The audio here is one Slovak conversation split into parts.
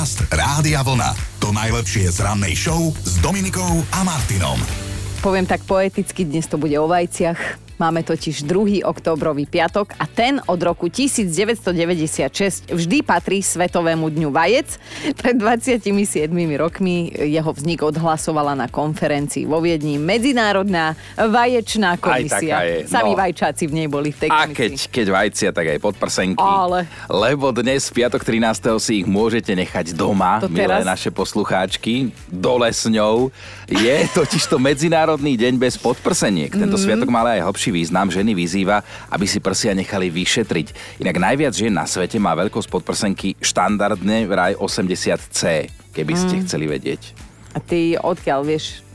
Podcast Rádia Vlna. To najlepšie z rannej show s Dominikou a Martinom. Poviem tak poeticky, dnes to bude o vajciach. Máme totiž 2. októbrový piatok a ten od roku 1996 vždy patrí Svetovému dňu vajec. Pred 27 rokmi jeho vznik odhlasovala na konferencii vo Viedni Medzinárodná vaječná komisia. taká je, Sami no. vajčáci v nej boli v tej A komisii. keď, keď vajcia, tak aj podprsenky. Ale. Lebo dnes, piatok 13. si ich môžete nechať doma, To milé teraz? naše poslucháčky, dole s ňou. Je totiž to Medzinárodný deň bez podprseniek. Tento Mhm. sviatok má aj hlbší význam. Ženy vyzýva, aby si prsia nechali vyšetriť. Inak najviac žien na svete má veľkosť podprsenky štandardne vraj 80C, keby ste Mhm. chceli vedieť. A ty odkiaľ vieš?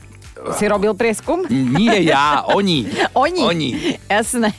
Si robil prieskum? Nie ja, oni. Oni. Oni. Jasné.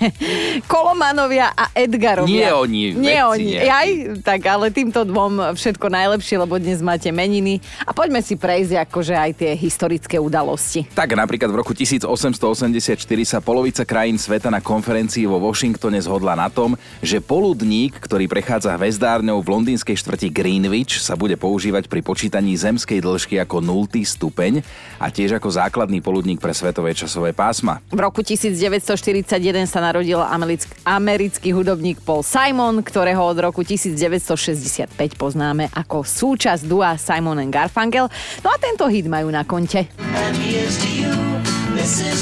Kolomanovia a Edgarovia. Nie oni, Nie vedci oni. nejakí. Aj, tak ale týmto dvom všetko najlepšie, lebo dnes máte meniny. A poďme si prejsť akože aj tie historické udalosti. Tak napríklad v roku 1884 sa polovica krajín sveta na konferencii vo Washingtone zhodla na tom, že poludník, ktorý prechádza hvezdárňou v londýnskej štvrti Greenwich, sa bude používať pri počítaní zemskej dĺžky ako 0. stupeň a tiež ako základný poludník pre svetové časové pásma. V roku 1941 sa narodil americký, americký hudobník Paul Simon, ktorého od roku 1965 poznáme ako súčasť dua Simon and Garfunkel. No a tento hit majú na konte.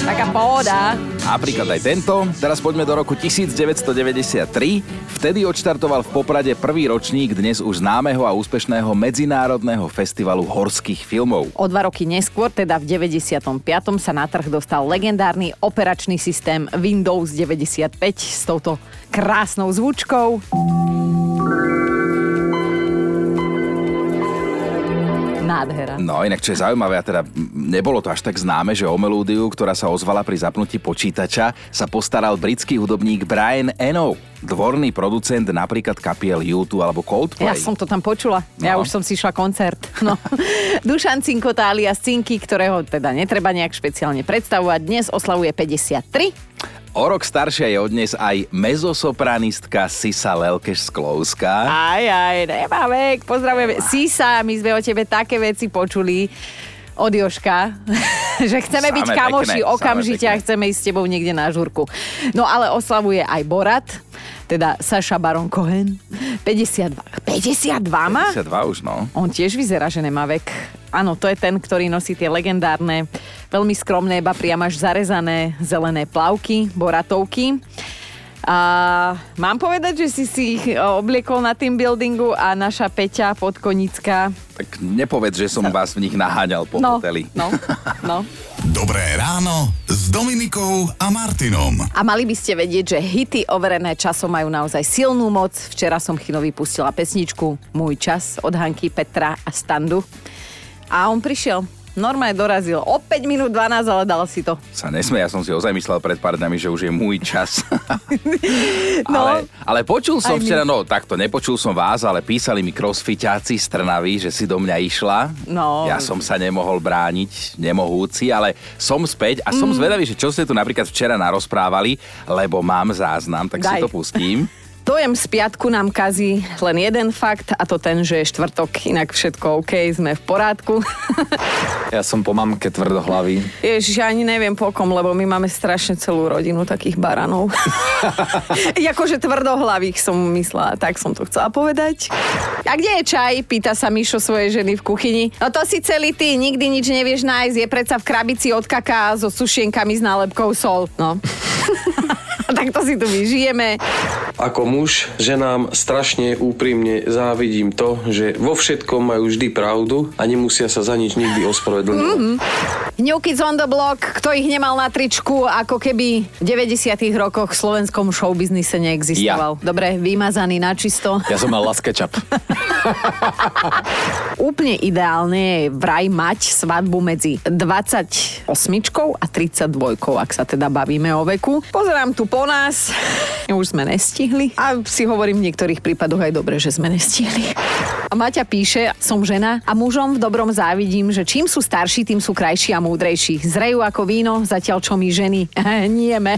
Taká pohoda. Napríklad aj tento. Teraz poďme do roku 1993. Vtedy odštartoval v Poprade prvý ročník dnes už známeho a úspešného Medzinárodného festivalu horských filmov. O dva roky neskôr, teda v 95. sa na trh dostal legendárny operačný systém Windows 95 s touto krásnou zvučkou. Nádhera. No inak čo je zaujímavé, a teda nebolo to až tak známe, že o melódiu, ktorá sa ozvala pri zapnutí počítača, sa postaral britský hudobník Brian Eno, dvorný producent napríklad kapiel U2 alebo Coldplay. Ja som to tam počula. Ja No. už som si šla koncert. No. Dušan Cinkota alias Cinky, ktorého teda netreba nejak špeciálne predstavovať, dnes oslavuje 53. O rok staršia je odnes aj mezosopranistka Sisa Lelkeš-Sklovská. Aj, aj, nemá vek, pozdravujeme. Sisa, my sme o tebe také veci počuli od Joška, že chceme Samé byť kamoši pekné, okamžite a chceme ísť s tebou niekde na žurku. No ale oslavuje aj Borat, teda Saša Baron Cohen. 52. 52 má? 52 už, no. On tiež vyzerá, že nemá vek. Áno, to je ten, ktorý nosí tie legendárne, veľmi skromné, ba priam až zarezané zelené plavky, boratovky. A mám povedať, že si si ich e, obliekol na team buildingu a naša Peťa Podkonická. Tak nepovedz, že som vás v nich naháňal po No, hoteli. no, no. Dobré ráno s Dominikou a Martinom. A mali by ste vedieť, že hity overené časom majú naozaj silnú moc. Včera som Chinovi pustila pesničku Môj čas od Hanky, Petra a Standu. A on prišiel. Normálne dorazil. O 5 minút 12, ale dal si to. Sa nesmie, ja som si ozaj myslel pred pár dňami, že už je môj čas. No. ale, ale počul som včera, no takto, nepočul som vás, ale písali mi crossfiťáci z Trnavy, že si do mňa išla. No. Ja som sa nemohol brániť, nemohúci, ale som späť a Mm. som zvedavý, že čo ste tu napríklad včera narozprávali, lebo mám záznam, tak si Daj. to pustím. Dojem z piatku nám kazí len jeden fakt a to ten, že je štvrtok, inak všetko OK, sme v porádku. Ja som po mamke tvrdohlavý. Ježiš, ja ani neviem po kom, lebo my máme strašne celú rodinu takých baranov. Jakože tvrdohlavých som myslela, tak som to chcela povedať. A kde je čaj? Pýta sa Mišo svojej ženy v kuchyni. No to si celý ty, nikdy nič nevieš nájsť, je predsa v krabici od kaká so sušienkami s nálepkou sol. No. tak to si tu vyžijeme. Ako muž, ženám strašne úprimne závidím to, že vo všetkom majú vždy pravdu a nemusia sa za nič nikdy ospravedlňovať. New Kids on the Block, kto ich nemal na tričku, ako keby v 90 rokoch v slovenskom showbiznise neexistoval. Dobre, vymazaný na čisto. Ja som mal las ketchup. Úplne ideálne je vraj mať svadbu medzi 28 a 32, ak sa teda bavíme o veku. Pozerám tu po nás, už sme nestihli a si hovorím v niektorých prípadoch aj dobre, že sme nestihli. A Maťa píše, som žena a mužom v dobrom závidím, že čím sú starší, tým sú krajší a múdrejší. Zrejú ako víno, zatiaľ čo my ženy nieme.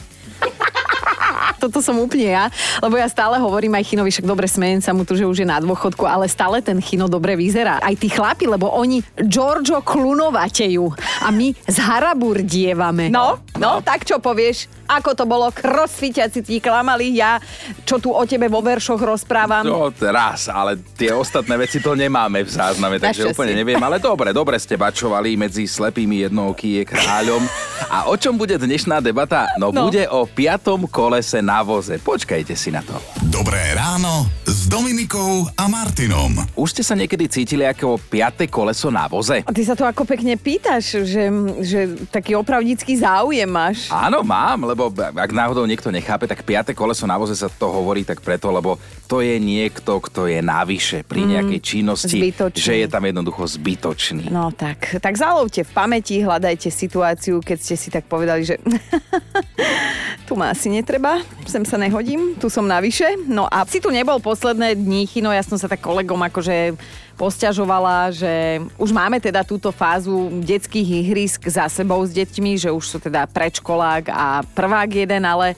Toto som úplne ja, lebo ja stále hovorím aj Chinovi, však dobre smejem sa mu tu, že už je na dôchodku, ale stále ten Chino dobre vyzerá. Aj tí chlapi, lebo oni Giorgio klunovatejú a my z haraburdievame. No, no, tak čo povieš? Ako to bolo? Crossfitiaci ti klamali, ja čo tu o tebe vo veršoch rozprávam. No raz, ale tie ostatné veci to nemáme v zázname, takže úplne neviem. Ale dobre, dobre ste bačovali medzi slepými jednouky je kráľom. A o čom bude dnešná debata? No, No. bude o piatom kolese na voze. Počkajte si na to. Dobré ráno s Dominikou a Martinom. Už ste sa niekedy cítili ako piate koleso na voze? A ty sa to ako pekne pýtaš, že, že taký opravdický záujem máš. Áno, mám, lebo ak náhodou niekto nechápe, tak piate koleso na voze sa to hovorí tak preto, lebo to je niekto, kto je navyše pri nejakej činnosti, Mm, zbytočný. že je tam jednoducho zbytočný. No tak, tak zalovte v pamäti, hľadajte situáciu, keď ste si tak povedali, že tu ma asi netreba, sem sa nehodím, tu som navyše. No a si tu nebol posledné dní, Chino, ja som sa tak kolegom akože posťažovala, že už máme teda túto fázu detských ihrisk za sebou s deťmi, že už sú teda predškolák a prvák jeden, ale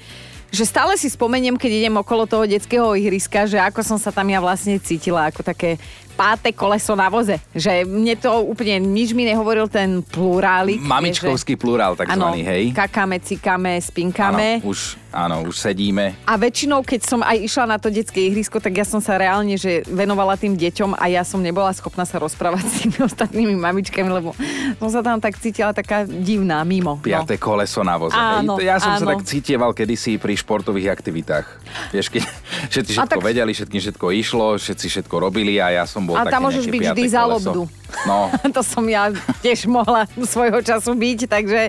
že stále si spomeniem, keď idem okolo toho detského ihriska, že ako som sa tam ja vlastne cítila, ako také páte koleso na voze. Že mne to úplne nič mi nehovoril ten plurálik. Mamičkovský plurál Áno, takzvaný, hej? kakáme, cikáme, spinkame. Áno, už, áno, už sedíme. A väčšinou, keď som aj išla na to detské ihrisko, tak ja som sa reálne že venovala tým deťom a ja som nebola schopná sa rozprávať s tými ostatnými mamičkami, lebo som sa tam tak cítila taká divná, mimo. Piaté koleso na voze. Áno, hej? Ja som sa áno. tak cítieval kedysi pri športových aktivitách. Vieš, keď všetci všetko tak- vedeli, všetky všetko išlo, všetci všetko robili a ja som bol A tam môžeš byť vždy za lobdu. No, to som ja tiež mohla svojho času byť, takže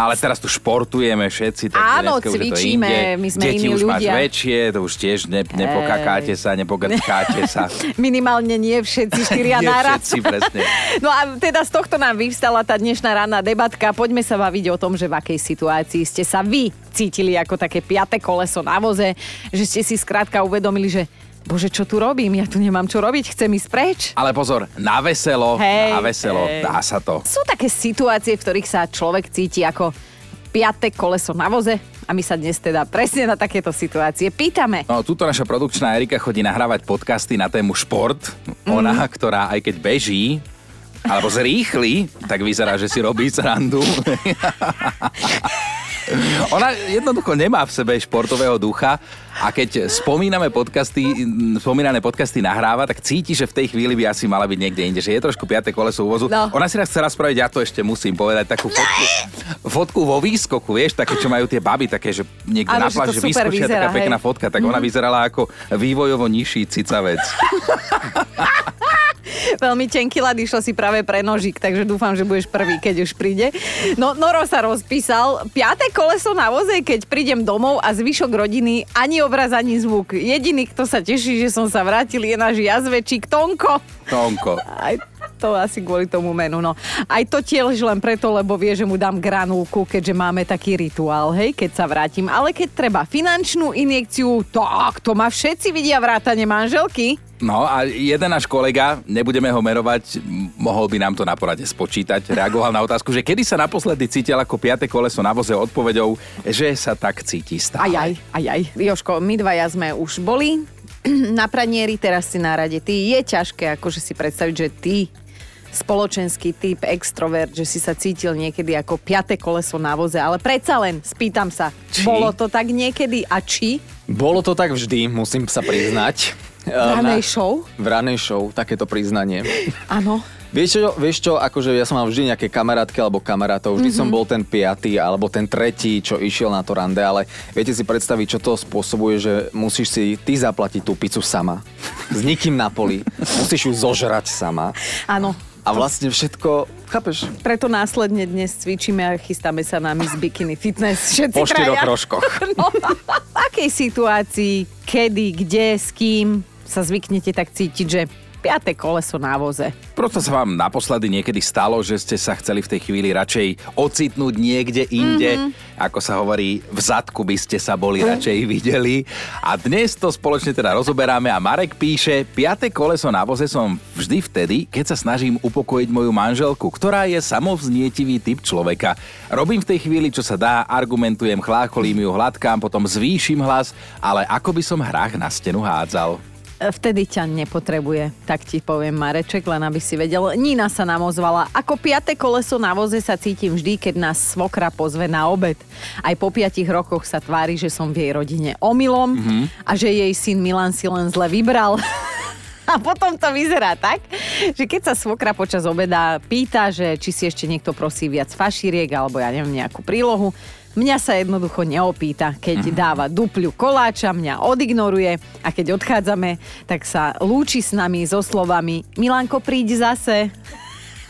ale teraz tu športujeme všetci. Takže Áno, cvičíme, my sme Deti iní už máš ľudia. väčšie, to už tiež ne, nepokakáte sa, nepogrtkáte sa. minimálne nie všetci štyria naraz. všetci, presne. No a teda z tohto nám vyvstala tá dnešná ranná debatka. Poďme sa baviť o tom, že v akej situácii ste sa vy cítili ako také piate koleso na voze, že ste si skrátka uvedomili, že Bože, čo tu robím? Ja tu nemám čo robiť, chcem ísť preč. Ale pozor, na veselo, Hej, na veselo, hej. dá sa to. Sú také situácie, v ktorých sa človek cíti ako piate koleso na voze a my sa dnes teda presne na takéto situácie pýtame. No, túto naša produkčná Erika chodí nahrávať podcasty na tému šport. Ona, Mhm. ktorá aj keď beží, alebo zrýchli, tak vyzerá, že si robí srandu. Ona jednoducho nemá v sebe športového ducha a keď spomíname podcasty, spomínané podcasty nahráva, tak cíti, že v tej chvíli by asi mala byť niekde inde, že je trošku piate koleso úvozu. No. Ona si raz chcela spraviť, ja to ešte musím povedať, takú fotku, fotku vo výskoku, vieš, také, čo majú tie baby, také, že niekde Áno, na pláži vyskočia, vyzerá, taká pekná hej. fotka, tak ona vyzerala ako vývojovo nižší cicavec. Veľmi tenký lad išlo si práve pre nožík, takže dúfam, že budeš prvý, keď už príde. No, Noro sa rozpísal. Piaté koleso na voze, keď prídem domov a zvyšok rodiny ani obraz, ani zvuk. Jediný, kto sa teší, že som sa vrátil, je náš jazvečík Tonko. Tonko. Aj to asi kvôli tomu menu, no. Aj to tiež len preto, lebo vie, že mu dám granulku, keďže máme taký rituál, hej, keď sa vrátim. Ale keď treba finančnú injekciu, tak to ma všetci vidia vrátane manželky. No a jeden náš kolega, nebudeme ho merovať, mohol by nám to na porade spočítať, reagoval na otázku, že kedy sa naposledy cítil ako piate koleso na voze odpovedou, že sa tak cíti stále. Aj, aj, aj, aj. Joško, my dvaja sme už boli na pranieri, teraz si na rade. Ty je ťažké akože si predstaviť, že ty spoločenský typ, extrovert, že si sa cítil niekedy ako piate koleso na voze, ale predsa len, spýtam sa, Či? bolo to tak niekedy a či? Bolo to tak vždy, musím sa priznať. V ranej show? V ranej show, takéto priznanie. Áno. Vieš čo, vieš čo, akože ja som mal vždy nejaké kamarátky alebo kamarátov, vždy mm-hmm. som bol ten piatý alebo ten tretí, čo išiel na to rande, ale viete si predstaviť, čo to spôsobuje, že musíš si ty zaplatiť tú pizzu sama, s nikým na poli, musíš ju zožrať sama Áno. a vlastne všetko, chápeš, Preto následne dnes cvičíme a chystáme sa na Miss Bikini Fitness. Všetci po štyroch rožkoch. No, v akej situácii, kedy, kde, s kým sa zvyknete tak cítiť, že Piaté koleso na voze. Proto sa vám naposledy niekedy stalo, že ste sa chceli v tej chvíli radšej ocitnúť niekde inde, mm-hmm. ako sa hovorí, v zadku by ste sa boli radšej videli. A dnes to spoločne teda rozoberáme a Marek píše, piaté koleso na voze som vždy vtedy, keď sa snažím upokojiť moju manželku, ktorá je samovznietivý typ človeka. Robím v tej chvíli, čo sa dá, argumentujem, chlácholím ju, hladkám, potom zvýšim hlas, ale ako by som hrách na stenu hádzal. Vtedy ťa nepotrebuje, tak ti poviem Mareček, len aby si vedel. Nina sa nám ozvala. Ako piate koleso na voze sa cítim vždy, keď nás svokra pozve na obed. Aj po piatich rokoch sa tvári, že som v jej rodine omylom mm-hmm. a že jej syn Milan si len zle vybral. A potom to vyzerá tak, že keď sa svokra počas obeda pýta, že či si ešte niekto prosí viac fašíriek alebo ja neviem nejakú prílohu, Mňa sa jednoducho neopýta. Keď mm. dáva dupľu koláča, mňa odignoruje a keď odchádzame, tak sa lúči s nami so slovami Milanko, príď zase.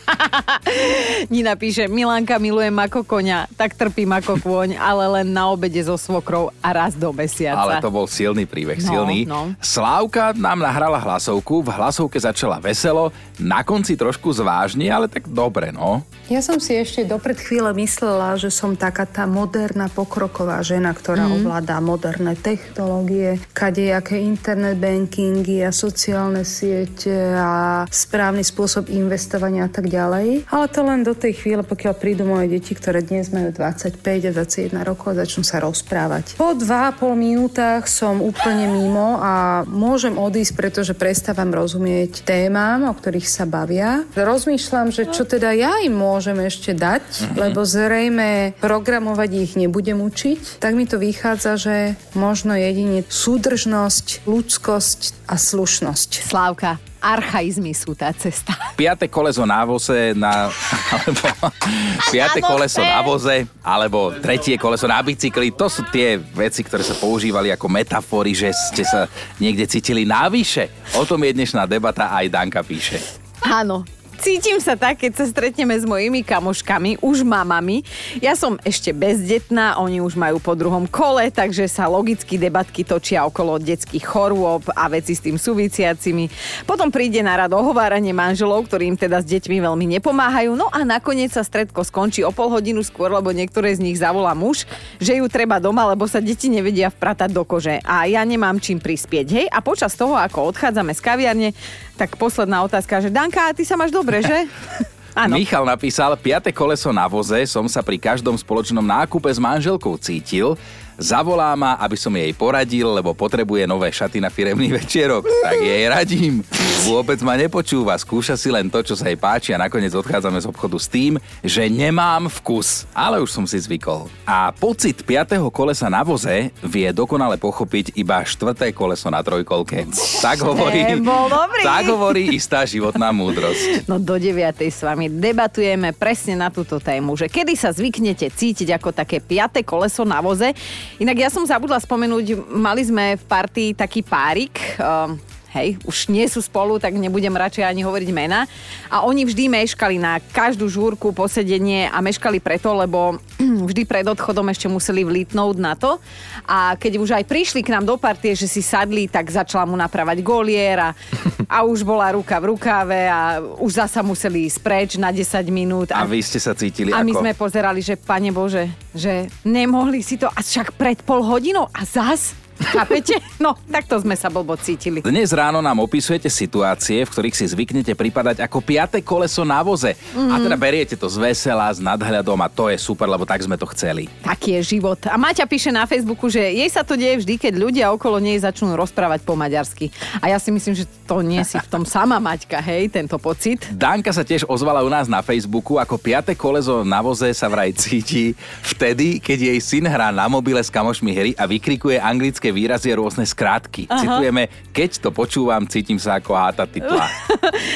Nina píše, Milanka milujem ako koňa, tak trpím ako kôň, ale len na obede so svokrou a raz do mesiaca. Ale to bol silný príbeh, No, silný. no. Slávka nám nahrala hlasovku, v hlasovke začala veselo, na konci trošku zvážne, ale tak dobre, no. Ja som si ešte dopred chvíle myslela, že som taká tá moderná pokroková žena, ktorá mm. ovládá moderné technológie, kadejaké internet bankingy a sociálne siete a správny spôsob investovania a tak ďalej. Ale to len do tej chvíle, pokiaľ prídu moje deti, ktoré dnes majú 25 a 21 rokov a začnú sa rozprávať. Po 2,5 minútach som úplne mimo a môžem odísť, pretože prestávam rozumieť témam, o ktorých sa bavia. Rozmýšľam, že čo teda ja im môžem ešte dať, mm-hmm. lebo zrejme programovať ich nebudem učiť. Tak mi to vychádza, že možno jedine súdržnosť, ľudskosť a slušnosť. Slávka, archaizmy sú tá cesta. Piate koleso na voze, na, alebo piate koleso na voze, alebo tretie koleso na bicykli, to sú tie veci, ktoré sa používali ako metafory, že ste sa niekde cítili navyše. O tom je dnešná debata, aj Danka píše. Áno, Cítim sa tak, keď sa stretneme s mojimi kamoškami, už mamami. Ja som ešte bezdetná, oni už majú po druhom kole, takže sa logicky debatky točia okolo detských chorôb a veci s tým súvisiacimi. Potom príde na rad ohováranie manželov, ktorým teda s deťmi veľmi nepomáhajú. No a nakoniec sa stredko skončí o pol hodinu skôr, lebo niektoré z nich zavolá muž, že ju treba doma, lebo sa deti nevedia vpratať do kože. A ja nemám čím prispieť, hej? A počas toho, ako odchádzame z kaviarne, tak posledná otázka, že Danka, ty sa máš dobre, že? Áno. Michal napísal, piate koleso na voze som sa pri každom spoločnom nákupe s manželkou cítil. Zavolá ma, aby som jej poradil, lebo potrebuje nové šaty na firemný večerok. Tak jej radím. Vôbec ma nepočúva, skúša si len to, čo sa jej páči a nakoniec odchádzame z obchodu s tým, že nemám vkus. Ale už som si zvykol. A pocit piatého kolesa na voze vie dokonale pochopiť iba štvrté koleso na trojkolke. Tak hovorí, tak hovorí istá životná múdrosť. No do 9. s vami debatujeme presne na túto tému, že kedy sa zvyknete cítiť ako také piaté koleso na voze. Inak ja som zabudla spomenúť, mali sme v partii taký párik, um, hej, už nie sú spolu, tak nebudem radšej ani hovoriť mena. A oni vždy meškali na každú žúrku, posedenie a meškali preto, lebo vždy pred odchodom ešte museli vlítnúť na to. A keď už aj prišli k nám do partie, že si sadli, tak začala mu napravať golier a, a už bola ruka v rukave a už zasa museli ísť preč na 10 minút. A vy ste sa cítili a my ako? sme pozerali, že pane Bože, že nemohli si to, a však pred pol hodinou a zas, chápete? No, takto sme sa blbo cítili. Dnes ráno nám opisujete situácie, v ktorých si zvyknete pripadať ako piate koleso na voze. Mm-hmm. A teda beriete to z vesela, s nadhľadom a to je super, lebo tak sme to chceli. Taký je život. A Maťa píše na Facebooku, že jej sa to deje vždy, keď ľudia okolo nej začnú rozprávať po maďarsky. A ja si myslím, že to nie si v tom sama Maťka, hej, tento pocit. Danka sa tiež ozvala u nás na Facebooku, ako piate kolezo na voze sa vraj cíti vtedy, keď jej syn hrá na mobile s kamošmi hry a vykrikuje anglické výrazy a rôzne skrátky. Aha. Citujeme, keď to počúvam, cítim sa ako háta titla.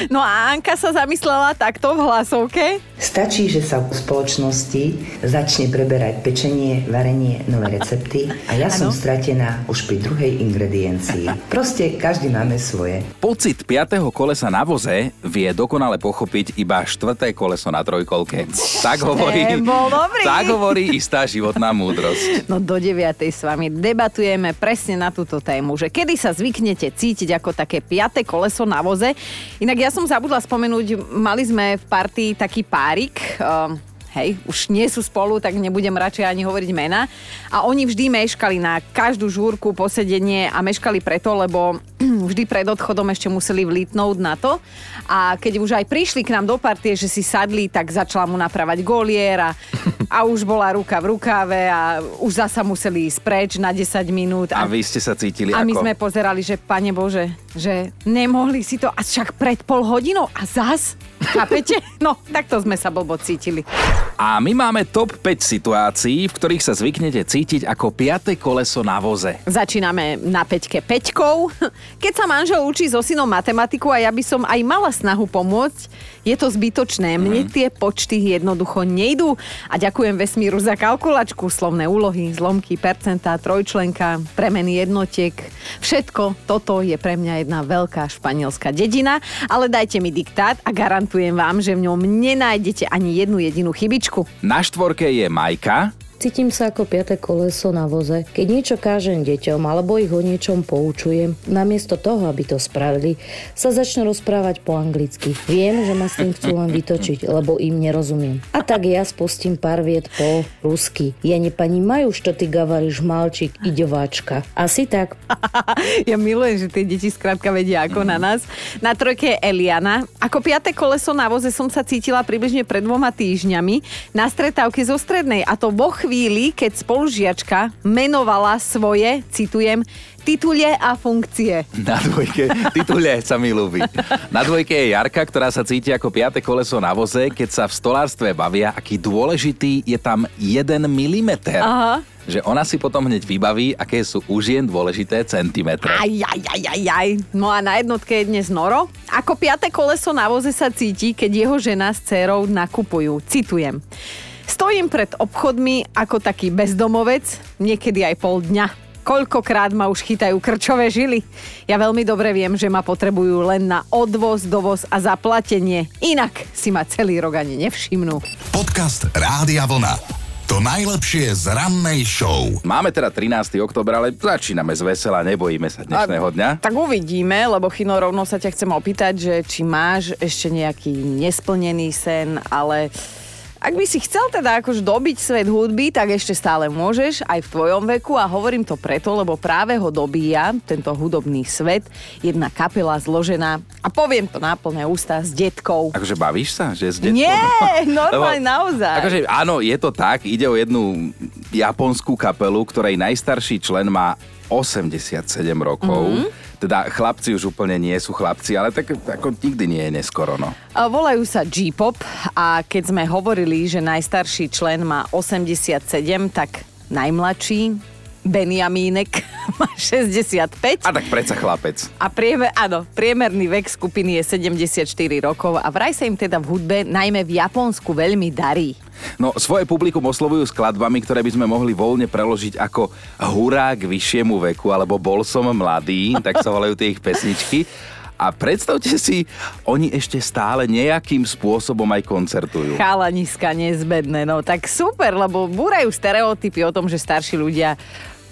No a Anka sa zamyslela takto v hlasovke. Stačí, že sa v spoločnosti začne preberať pečenie, varenie, nové recepty a ja som stratená už pri druhej ingrediencii. Proste každý máme svoje. Pocit piatého kolesa na voze vie dokonale pochopiť iba štvrté koleso na trojkolke. Tak hovorí, Ten bol dobrý. tak hovorí istá životná múdrosť. No do 9. s vami debatujeme presne na túto tému, že kedy sa zvyknete cítiť ako také piaté koleso na voze. Inak ja som zabudla spomenúť, mali sme v partii taký párik, um, hej, už nie sú spolu, tak nebudem radšej ani hovoriť mena. A oni vždy meškali na každú žúrku, posedenie a meškali preto, lebo vždy pred odchodom ešte museli vlítnúť na to. A keď už aj prišli k nám do partie, že si sadli, tak začala mu napravať golier a, a už bola ruka v rukáve a už zasa museli ísť preč na 10 minút. A vy ste sa cítili a ako? my sme pozerali, že pane Bože, že nemohli si to, a však pred pol hodinou a zas, chápete? No, takto sme sa blbo cítili. A my máme top 5 situácií, v ktorých sa zvyknete cítiť ako piaté koleso na voze. Začíname na peťke peťkou. Keď sa manžel učí so synom matematiku a ja by som aj mala snahu pomôcť, je to zbytočné. Mne tie počty jednoducho nejdú. A ďakujem vesmíru za kalkulačku, slovné úlohy, zlomky, percentá, trojčlenka, premeny jednotiek. Všetko toto je pre mňa jedna veľká španielská dedina, ale dajte mi diktát a garantujem vám, že v ňom nenájdete ani jednu jedinú chybičku. Na štvorke je Majka, Cítim sa ako piaté koleso na voze. Keď niečo kážem deťom alebo ich o niečom poučujem, namiesto toho, aby to spravili, sa začnú rozprávať po anglicky. Viem, že ma s tým chcú len vytočiť, lebo im nerozumiem. A tak ja spustím pár viet po rusky. Ja neponímajú, čo ty gavariš, malčík, ideváčka. Asi tak. ja milujem, že tie deti skrátka vedia ako na nás. Na trojke Eliana. Ako piaté koleso na voze som sa cítila približne pred dvoma týždňami na stretávke zo strednej a to vo chvíli, keď spolužiačka menovala svoje, citujem, titule a funkcie. Na dvojke, titule sa mi ľúbi. Na dvojke je Jarka, ktorá sa cíti ako piate koleso na voze, keď sa v stolárstve bavia, aký dôležitý je tam 1 mm. Aha. Že ona si potom hneď vybaví, aké sú už jen dôležité centimetre. Aj, aj, aj, aj, aj. No a na jednotke je dnes Noro. Ako piate koleso na voze sa cíti, keď jeho žena s dcerou nakupujú. Citujem. Stojím pred obchodmi ako taký bezdomovec, niekedy aj pol dňa. Koľkokrát ma už chytajú krčové žily. Ja veľmi dobre viem, že ma potrebujú len na odvoz, dovoz a zaplatenie. Inak si ma celý rok ani nevšimnú. Podcast Rádia Vlna. To najlepšie z rannej show. Máme teda 13. október, ale začíname z vesela, nebojíme sa dnešného dňa. Tak uvidíme, lebo Chino, rovno sa ťa chcem opýtať, že či máš ešte nejaký nesplnený sen, ale ak by si chcel teda akož dobiť svet hudby, tak ešte stále môžeš, aj v tvojom veku a hovorím to preto, lebo práve ho dobíja tento hudobný svet jedna kapela zložená a poviem to na plné ústa s detkou. Akože bavíš sa, že s detkou? Nie, normálne naozaj. Akože áno, je to tak, ide o jednu japonskú kapelu, ktorej najstarší člen má 87 rokov. Mm-hmm. Teda chlapci už úplne nie sú chlapci, ale tak ako nikdy nie je neskoro, no. Volajú sa G-pop a keď sme hovorili, že najstarší člen má 87, tak najmladší Benjamínek má 65. A tak predsa chlapec. A priemer, áno, priemerný vek skupiny je 74 rokov a vraj sa im teda v hudbe, najmä v Japonsku, veľmi darí. No, svoje publikum oslovujú skladbami, ktoré by sme mohli voľne preložiť ako hurá k vyššiemu veku, alebo bol som mladý, tak sa volajú tie ich pesničky. A predstavte si, oni ešte stále nejakým spôsobom aj koncertujú. Chalaniska nezbedné, no tak super, lebo búrajú stereotypy o tom, že starší ľudia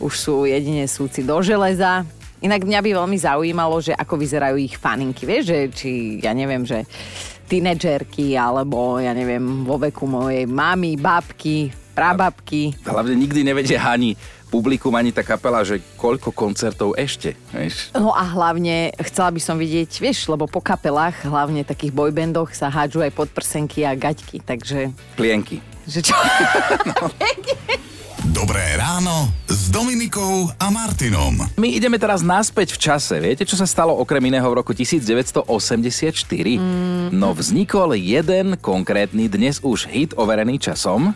už sú jedine súci do železa. Inak mňa by veľmi zaujímalo, že ako vyzerajú ich faninky, vieš, že či, ja neviem, že tínedžerky, alebo ja neviem, vo veku mojej mamy, babky, prababky. Hlavne nikdy nevedia ani publikum, ani tá kapela, že koľko koncertov ešte, vieš. No a hlavne chcela by som vidieť, vieš, lebo po kapelách, hlavne takých boybandoch sa hádžu aj podprsenky a gaťky, takže... Plienky. Že čo? no. Dobré ráno s Dominikou a Martinom. My ideme teraz naspäť v čase. Viete, čo sa stalo okrem iného v roku 1984? Mm. No vznikol jeden konkrétny, dnes už hit overený časom.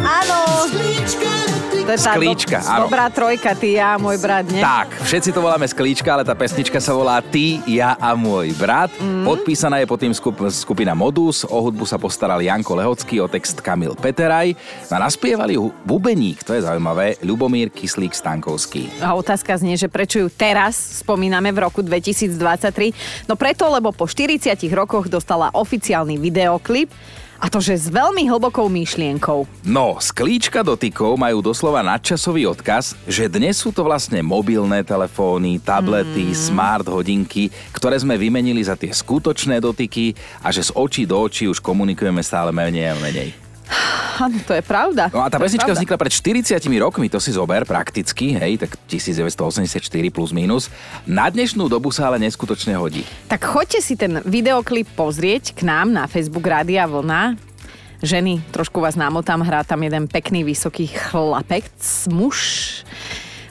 Áno! To je tá Sklíčka, do, áno. dobrá trojka, ty, ja, môj brat, nie? Tak, všetci to voláme sklíčka, ale tá pesnička sa volá Ty, ja a môj brat. Mm. Podpísaná je pod tým skup, skupina Modus, o hudbu sa postaral Janko Lehocký, o text Kamil Peteraj. A naspievali ju bubeník, to je zaujímavé, Ľubomír Kyslík Stankovský. A otázka znie, že prečo ju teraz spomíname v roku 2023? No preto, lebo po 40 rokoch dostala oficiálny videoklip A to, že s veľmi hlbokou myšlienkou. No, z klíčka dotykov majú doslova nadčasový odkaz, že dnes sú to vlastne mobilné telefóny, tablety, mm. smart hodinky, ktoré sme vymenili za tie skutočné dotyky a že z očí do očí už komunikujeme stále menej a menej. Áno, to je pravda. No a tá To pesnička vznikla pred 40 rokmi, to si zober prakticky, hej, tak 1984 plus minus. Na dnešnú dobu sa ale neskutočne hodí. Tak choďte si ten videoklip pozrieť k nám na Facebook Rádia Vlna. Ženy, trošku vás námotám, hrá tam jeden pekný vysoký chlapec, muž.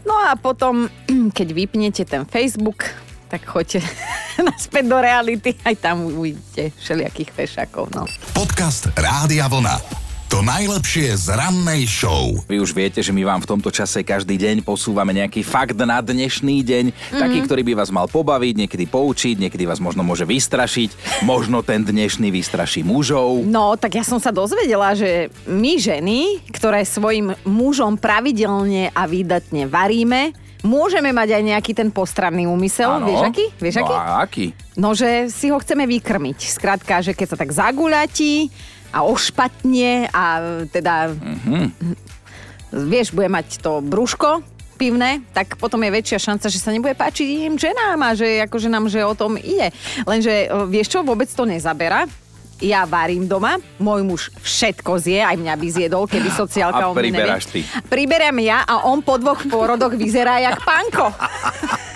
No a potom, keď vypnete ten Facebook, tak choďte naspäť do reality, aj tam uvidíte všelijakých fešakov. No. Podcast Rádia Vlna. To najlepšie z rannej show. Vy už viete, že my vám v tomto čase každý deň posúvame nejaký fakt na dnešný deň, mm-hmm. taký, ktorý by vás mal pobaviť, niekedy poučiť, niekedy vás možno môže vystrašiť, možno ten dnešný vystraší mužov. No, tak ja som sa dozvedela, že my ženy, ktoré svojim mužom pravidelne a výdatne varíme, môžeme mať aj nejaký ten postranný úmysel. Áno. Vieš aký? Vieš no aký? a aký? No, že si ho chceme vykrmiť. Skrátka, že keď sa tak zaguľatí a ošpatne a teda, Mhm. vieš, bude mať to brúško pivné, tak potom je väčšia šanca, že sa nebude páčiť iným ženám a že akože nám, že o tom ide. Lenže, e, vieš čo, vôbec to nezabera. Ja varím doma, môj muž všetko zje, aj mňa by zjedol, keby sociálka A o mne nevie. ty. Priberám ja a on po dvoch pôrodoch vyzerá jak pánko.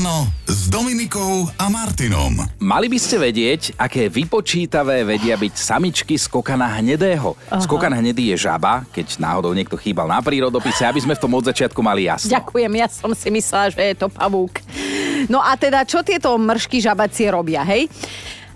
Ráno s Dominikou a Martinom. Mali by ste vedieť, aké vypočítavé vedia byť samičky z kokana hnedého. Skokan hnedý je žaba, keď náhodou niekto chýbal na prírodopise, aby sme v tom od začiatku mali jasno. Ďakujem, ja som si myslela, že je to pavúk. No a teda, čo tieto mršky žabacie robia, hej?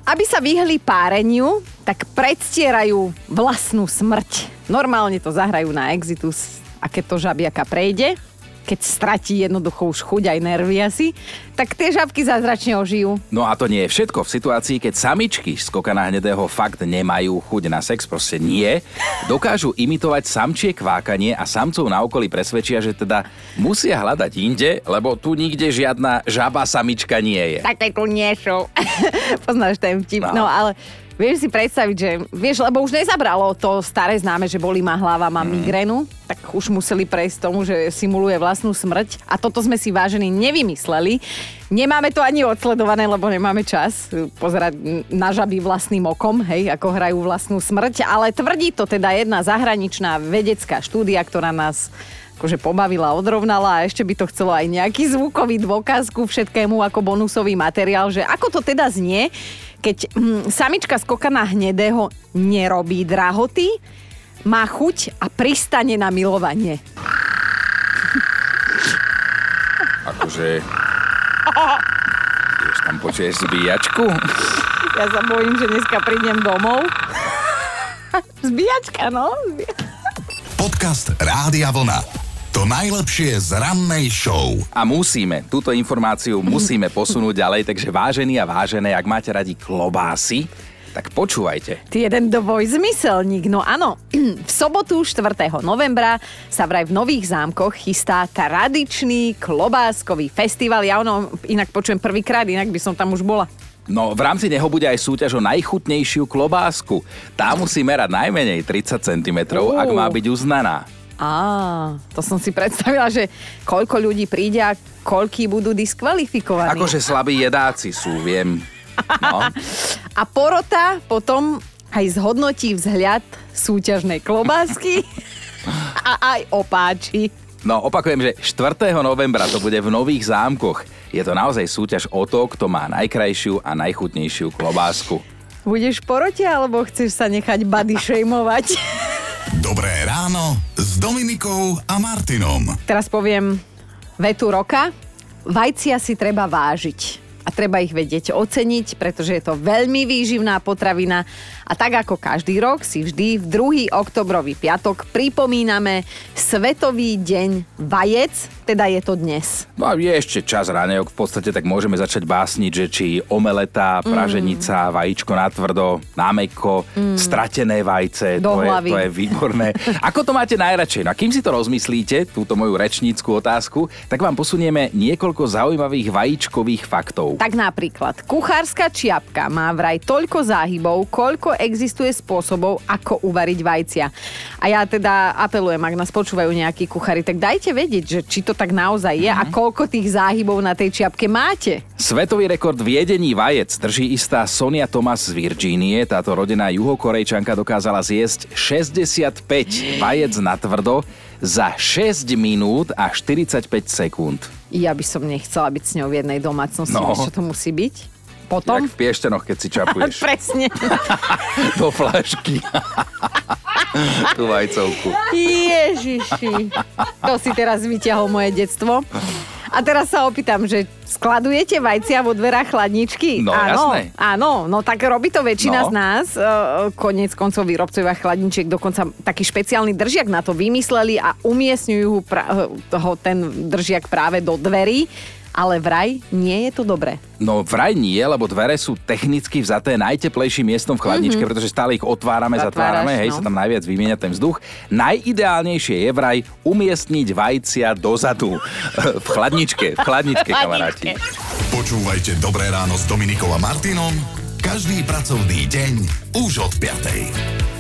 Aby sa vyhli páreniu, tak predstierajú vlastnú smrť. Normálne to zahrajú na exitus a keď to žabiaka prejde, keď stratí jednoducho už chuť aj nervy asi, tak tie žabky zázračne ožijú. No a to nie je všetko. V situácii, keď samičky z kokana hnedého fakt nemajú chuť na sex, proste nie, dokážu imitovať samčie kvákanie a samcov na okolí presvedčia, že teda musia hľadať inde, lebo tu nikde žiadna žaba samička nie je. Tak tu nie sú. Poznáš ten vtip. No. No. ale vieš si predstaviť, že vieš, lebo už nezabralo to staré známe, že bolí ma hlava, mám migrénu, tak už museli prejsť tomu, že simuluje vlastnú smrť. A toto sme si vážení nevymysleli. Nemáme to ani odsledované, lebo nemáme čas pozerať na žaby vlastným okom, hej, ako hrajú vlastnú smrť, ale tvrdí to teda jedna zahraničná vedecká štúdia, ktorá nás akože pobavila, odrovnala a ešte by to chcelo aj nejaký zvukový dôkaz ku všetkému ako bonusový materiál, že ako to teda znie, keď hm, samička z kokana hnedého nerobí drahoty, má chuť a pristane na milovanie. Akože... Vieš, tam počuješ zbíjačku? Ja sa bojím, že dneska prídem domov. Zbíjačka, no. Podcast Rádia Vlna. To najlepšie z rannej show. A musíme, túto informáciu musíme posunúť ďalej, takže vážení a vážené, ak máte radi klobásy, tak počúvajte. Ty jeden dvojzmyselník, no áno. V sobotu 4. novembra sa vraj v Nových zámkoch chystá tradičný klobáskový festival. Ja ono inak počujem prvýkrát, inak by som tam už bola. No, v rámci neho bude aj súťaž o najchutnejšiu klobásku. Tá musí merať najmenej 30 cm, ak má byť uznaná. Á, to som si predstavila, že koľko ľudí príde a koľký budú diskvalifikovaní. Akože slabí jedáci sú, viem. No. A porota potom aj zhodnotí vzhľad súťažnej klobásky a aj opáči. no, opakujem, že 4. novembra to bude v Nových zámkoch. Je to naozaj súťaž o to, kto má najkrajšiu a najchutnejšiu klobásku. Budeš porote, alebo chceš sa nechať body shameovať? Dobré ráno s Dominikou a Martinom. Teraz poviem vetu roka. Vajcia si treba vážiť. A treba ich vedieť oceniť, pretože je to veľmi výživná potravina. A tak ako každý rok si vždy v druhý oktobrový piatok pripomíname Svetový deň vajec, teda je to dnes. No a je ešte čas raňajok, v podstate tak môžeme začať básniť, že či omeleta, praženica, vajíčko na tvrdo, na mekko, stratené vajce, Do to je, hlavy. to je výborné. Ako to máte najradšej? No a kým si to rozmyslíte, túto moju rečnícku otázku, tak vám posunieme niekoľko zaujímavých vajíčkových faktov. Tak napríklad, kuchárska čiapka má vraj toľko záhybov, koľko existuje spôsobov, ako uvariť vajcia. A ja teda apelujem, ak nás počúvajú nejakí kuchári, tak dajte vedieť, že či to tak naozaj je a koľko tých záhybov na tej čiapke máte. Svetový rekord v jedení vajec drží istá Sonia Thomas z Virgínie. Táto rodená juhokorejčanka dokázala zjesť 65 vajec na tvrdo za 6 minút a 45 sekúnd. Ja by som nechcela byť s ňou v jednej domácnosti, No. čo to musí byť? Potom? Jak v pieštenoch, keď si čapuješ Presne. do flašky. Tú vajcovku. Ježiši. To si teraz vyťahol moje detstvo. A teraz sa opýtam, že skladujete vajcia vo dverách chladničky? No, áno, jasné. Áno, no tak robí to väčšina No. z nás. E, Konec koncov výrobcovia chladničiek dokonca taký špeciálny držiak na to vymysleli a umiestňujú pra- toho, ten držiak práve do dverí. Ale vraj nie je to dobré. No vraj nie, lebo dvere sú technicky vzaté najteplejším miestom v chladničke, mm-hmm. pretože stále ich otvárame, Zatváraš, zatvárame, hej, no. sa tam najviac vymieňa ten vzduch. Najideálnejšie je vraj umiestniť vajcia dozadu v chladničke, v chladničke, kamaráti. Počúvajte Dobré ráno s Dominikou a Martinom každý pracovný deň už od 5.